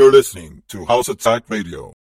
You're listening to House Attack Radio.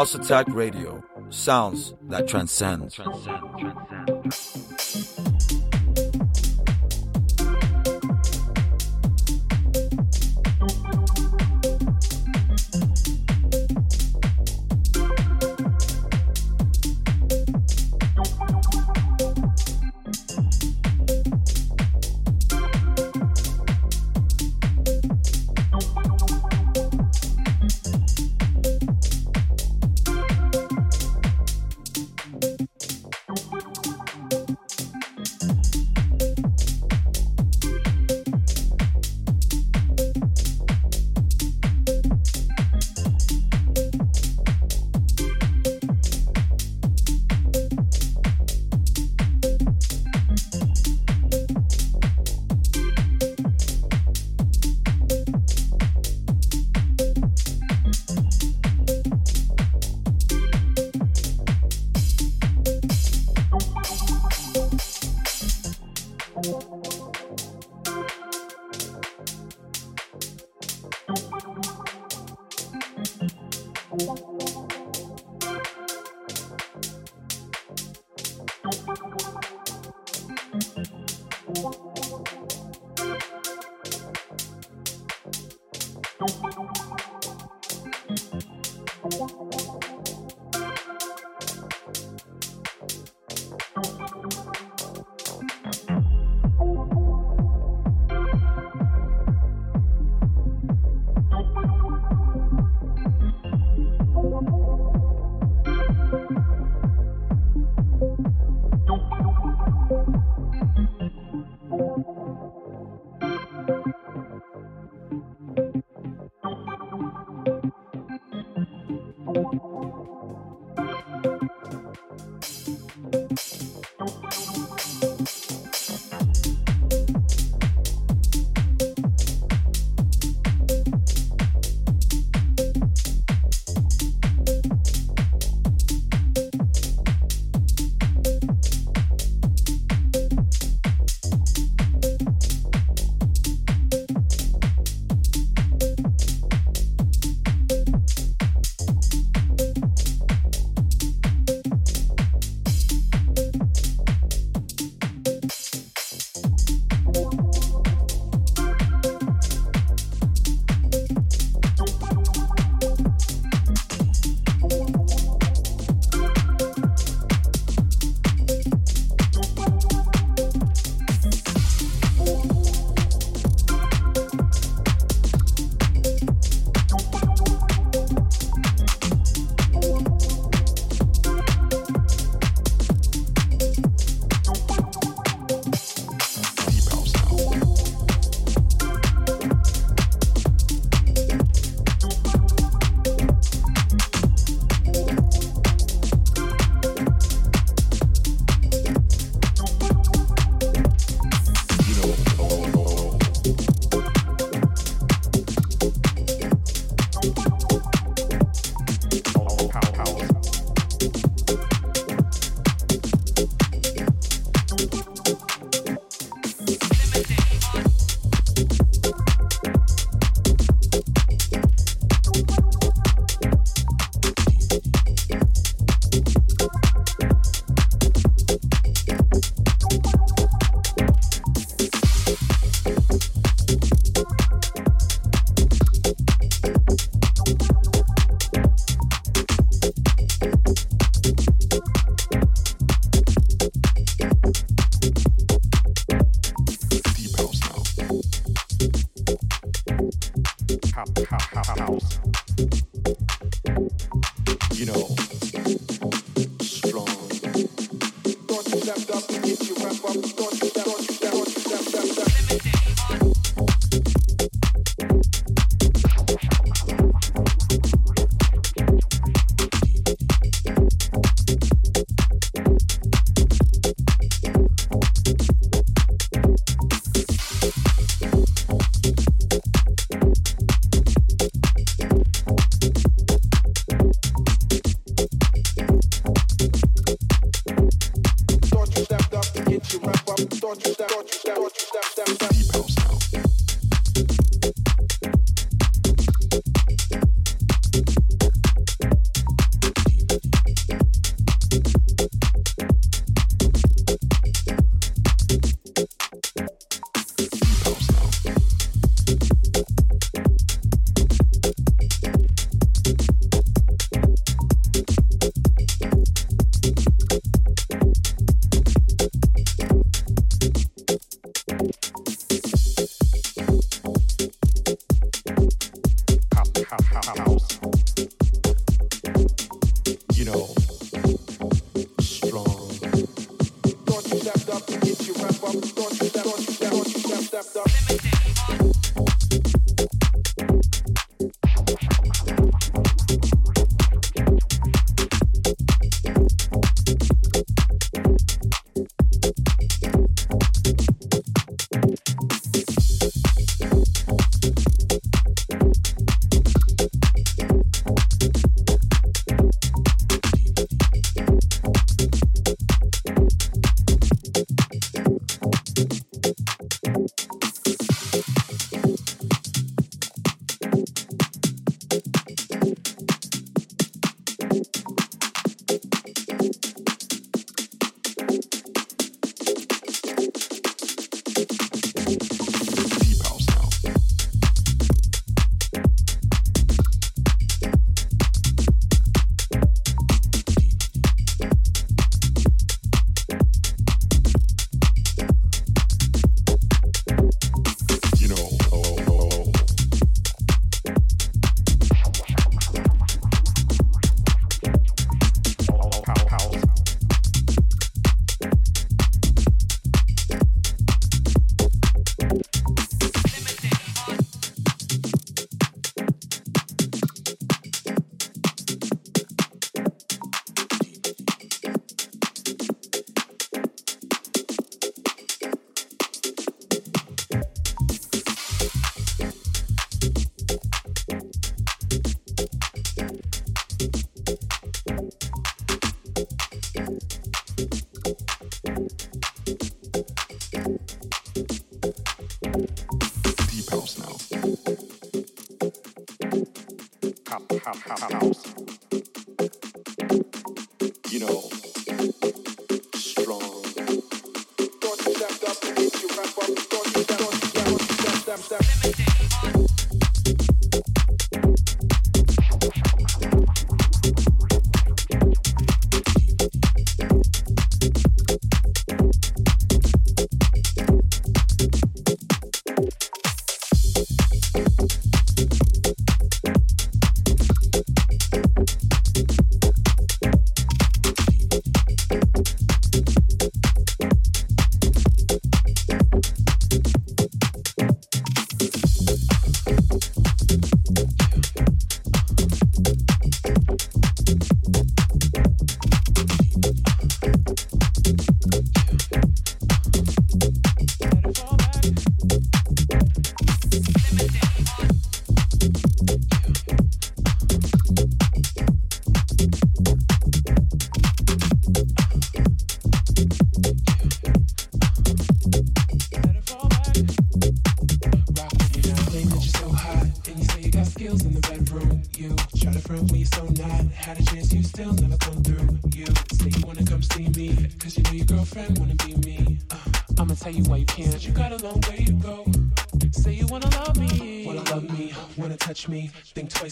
House Attack Radio. Sounds that transcend. in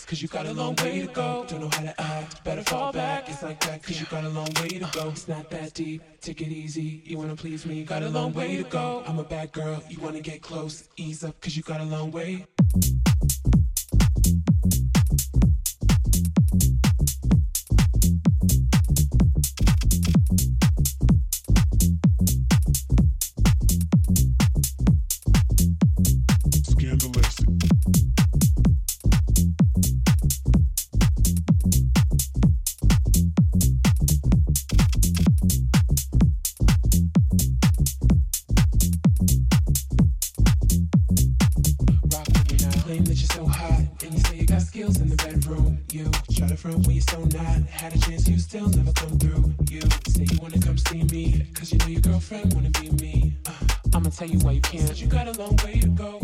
cause you got a long way to go. Don't know how to act, better fall back. It's like that, cause you got a long way to go. It's not that deep, take it easy. You wanna please me, got a long way to go. I'm a bad girl, you wanna get close, ease up, cause you got a long way. Had a chance, you still never come through. You say you wanna come see me, cause you know your girlfriend wanna be me. Uh, I'ma tell you why you can't. You got a long way to go.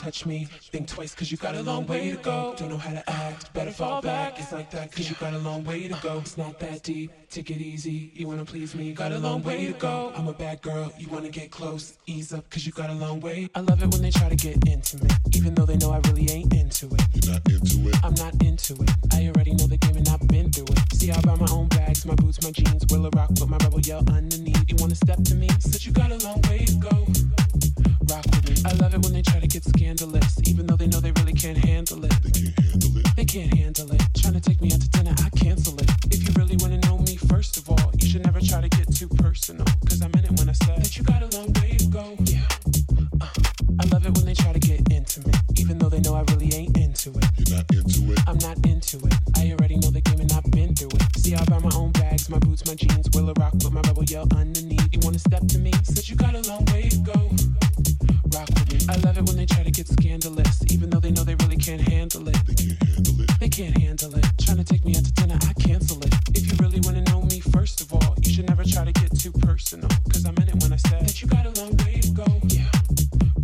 Touch me. Think twice, cause you got a long way to go. Don't know how to act, better fall back. It's like that, cause you got a long way to go. It's not that deep, take it easy. You wanna please me, got a long way to go. I'm a bad girl, you wanna get close, ease up, cause you got a long way. I love it when they try to get intimate, even though they know I really ain't into it. You're not into it. I'm not into it. I already know the game and I've been through it. See, I buy my own bags, my boots, my jeans, will a rock, but my rebel yell underneath. You wanna step to me? Said you got a long way to go. Love it when they try to get scandalous, even though they know they really can't handle it. They can't handle it. They can't handle it. Trying to take me out to dinner, I cancel it. If you really wanna know me, first of all, you should never try to get too personal. Cause I meant it when I said that you got a long way to go. Yeah. Uh, I love it when they try to get intimate, even though they know I really ain't into it. You're not into it. I'm not into it. I already know the game and I've been through it. See, I buy my own bags, my boots, my jeans, will a rock, with my rebel yell underneath. You wanna step to me? Said you got a long way to go. Rock with me. I love it when they try to get scandalous, even though they know they really can't handle it. They can't handle it. They can't handle it. Trying to take me out to dinner, I cancel it. If you really wanna know me, first of all, you should never try to get too personal. Cause I meant it when I said that you got a long way to go. Yeah.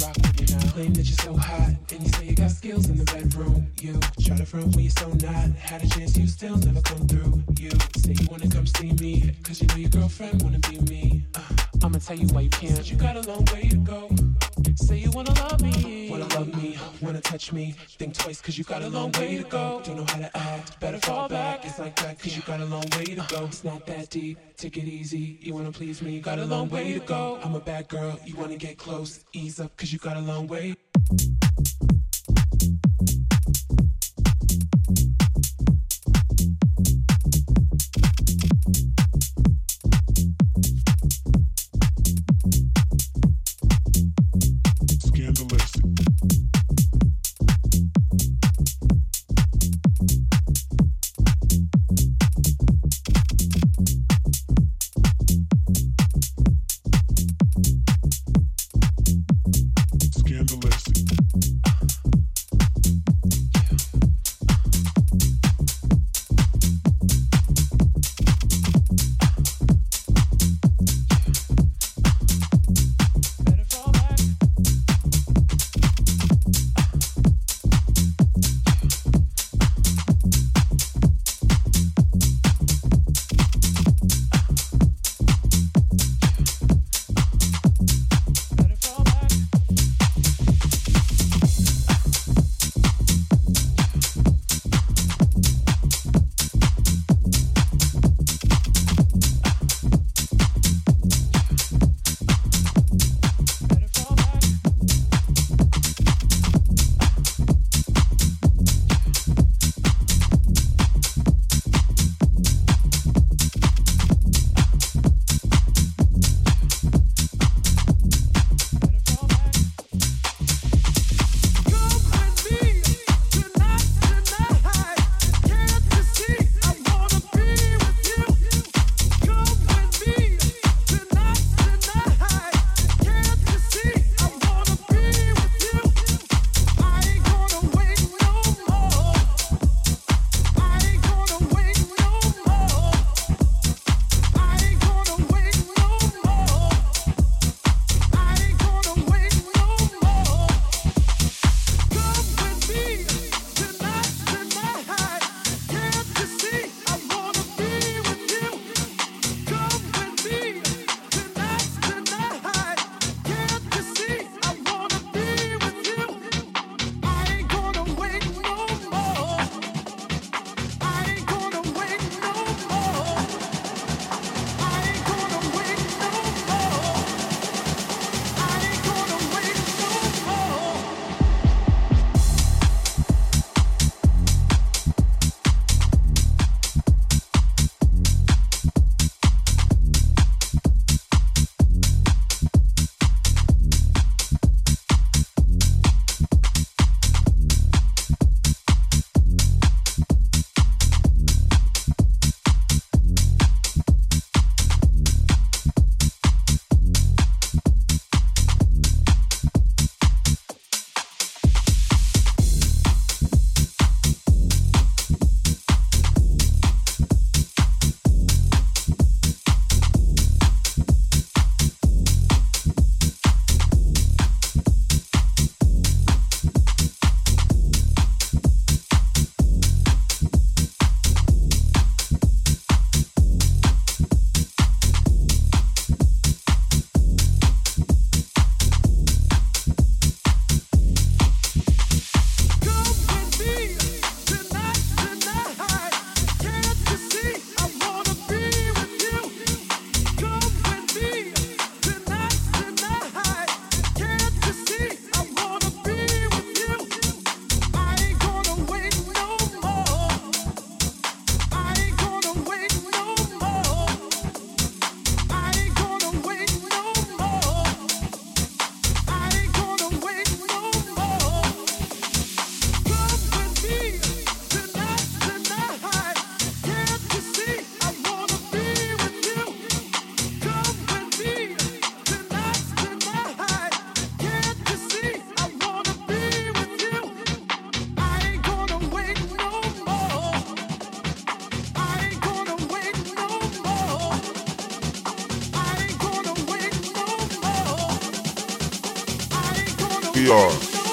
Rock with me now. Claim that you're so hot, and you say you got skills in the bedroom. You try to front when you're so not. Had a chance, you still never come through. You say you wanna come see me, cause you know your girlfriend wanna be me. Uh, I'ma tell you why you can't. You got a long way to go. Say you wanna love me, wanna love me, wanna touch me. Think twice, cause you got a long way to go. Don't know how to act, better fall back. It's like that, cause you got a long way to go. It's not that deep, take it easy. You wanna please me, got a long way to go. I'm a bad girl, you wanna get close, ease up, cause you got a long way.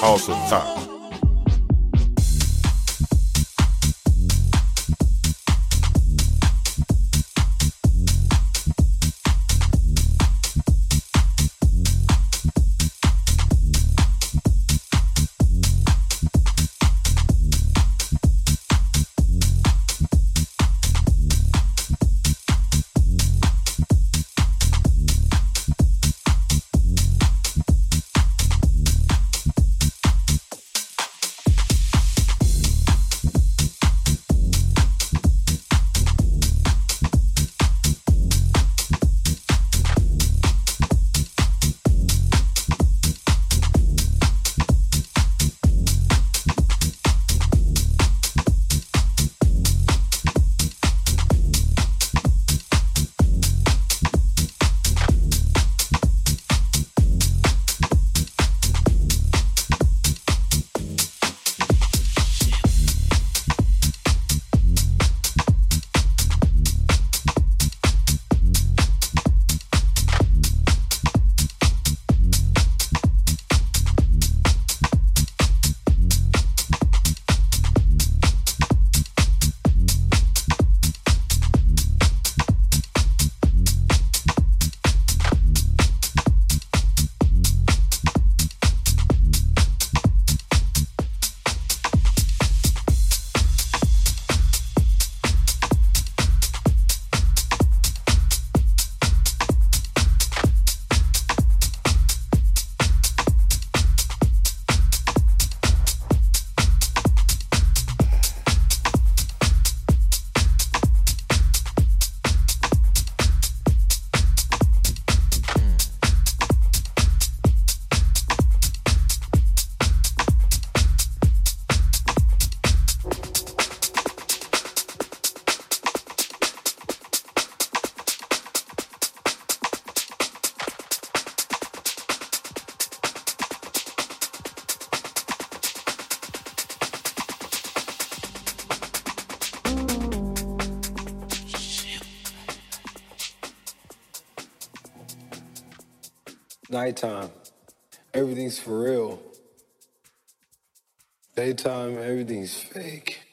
all the time. nighttime, everything's for real. Daytime, everything's fake.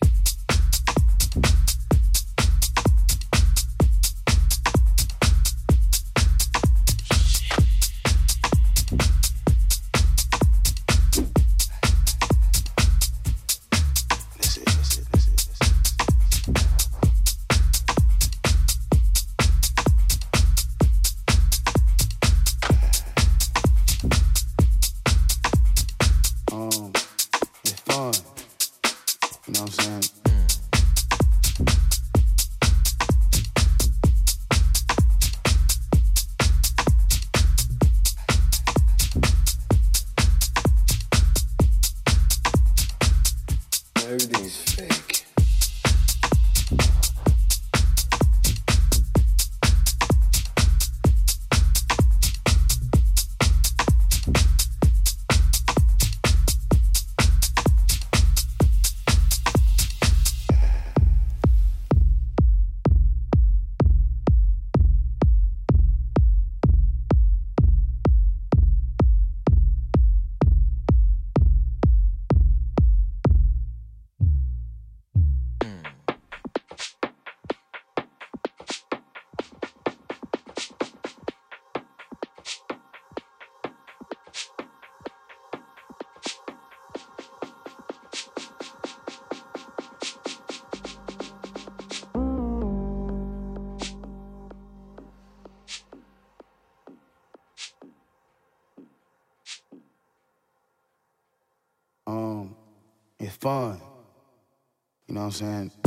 and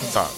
House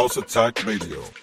House Attack Radio.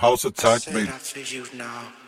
Listening to House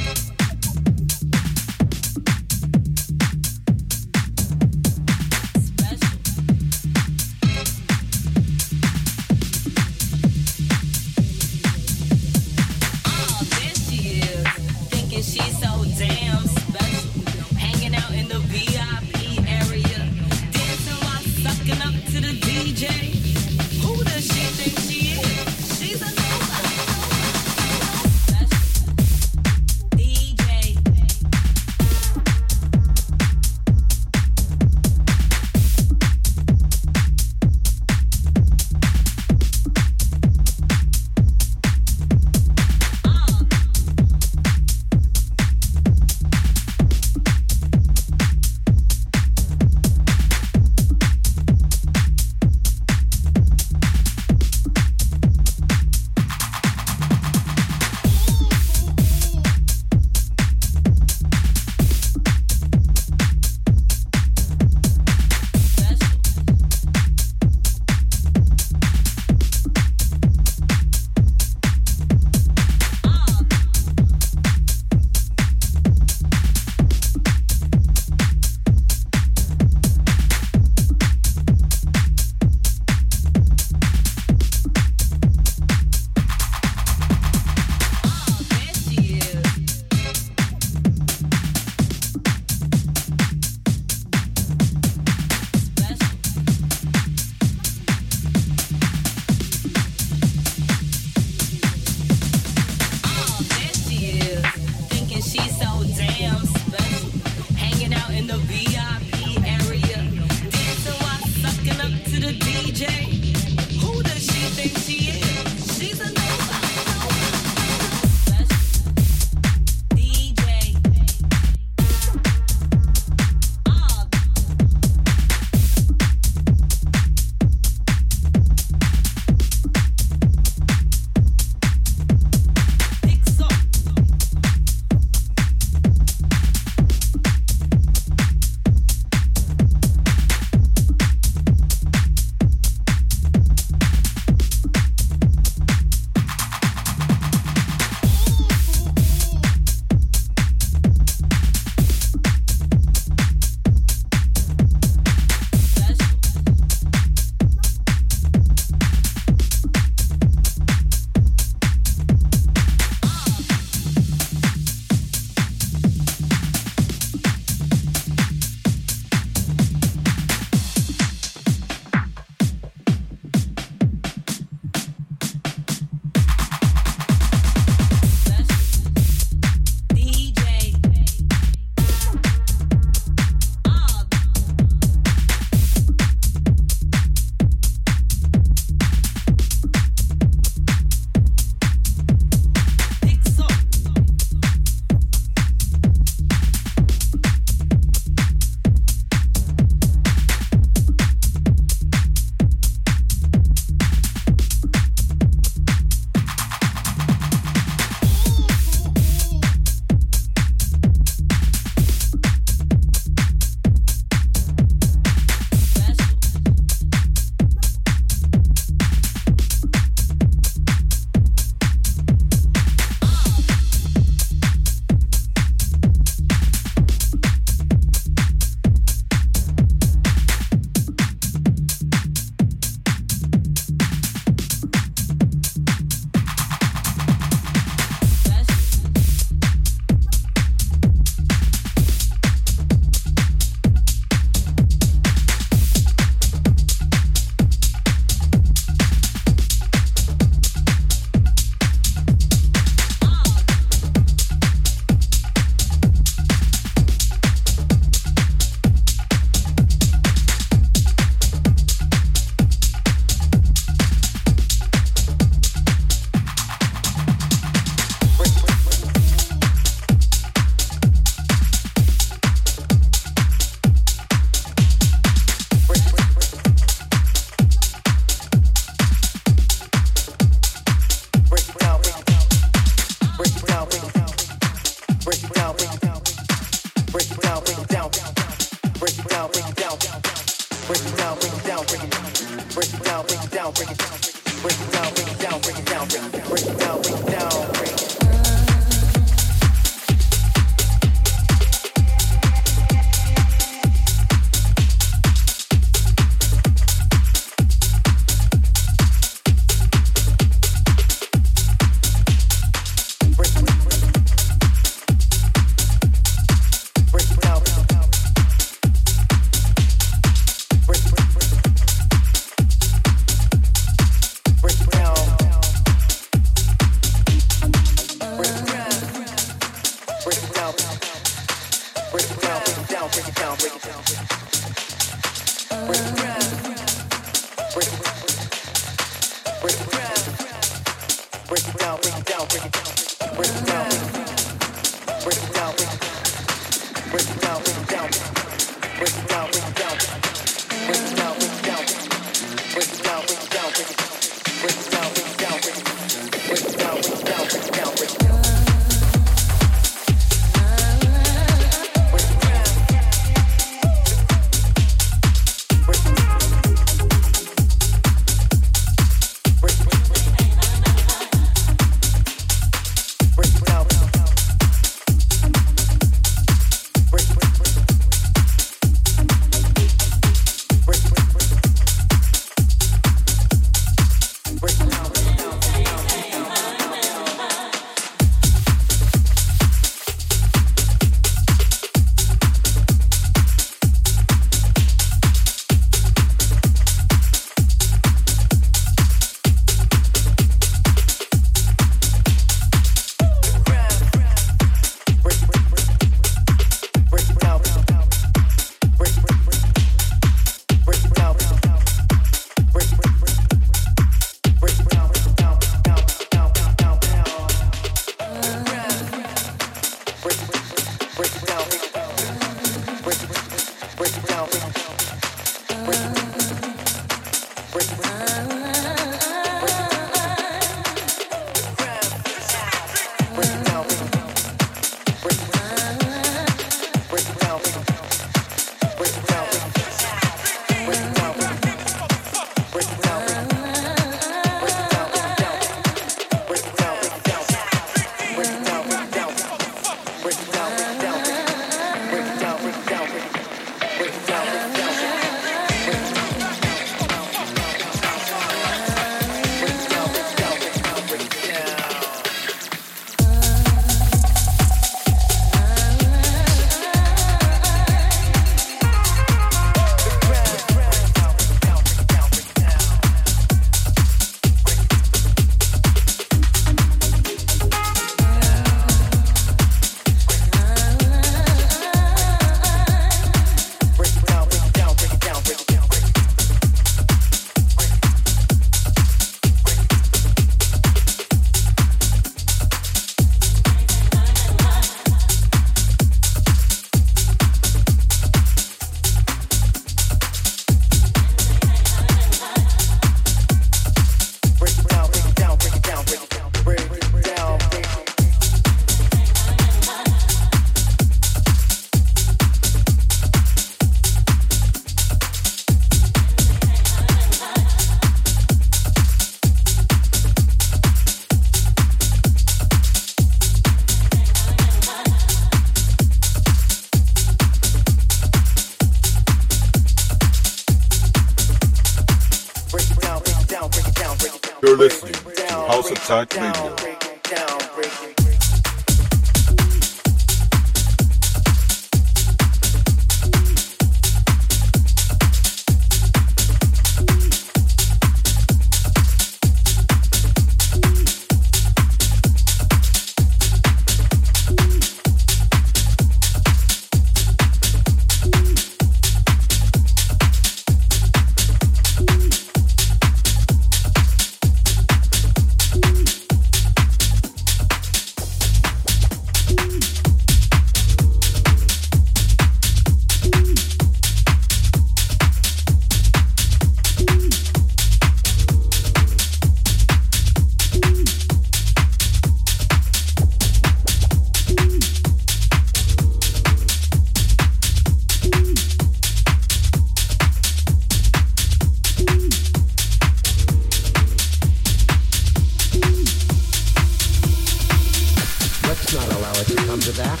come to that,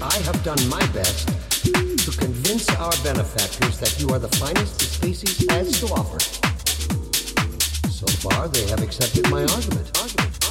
I have done my best to convince our benefactors that you are the finest the species has to offer. So far, they have accepted my argument. argument.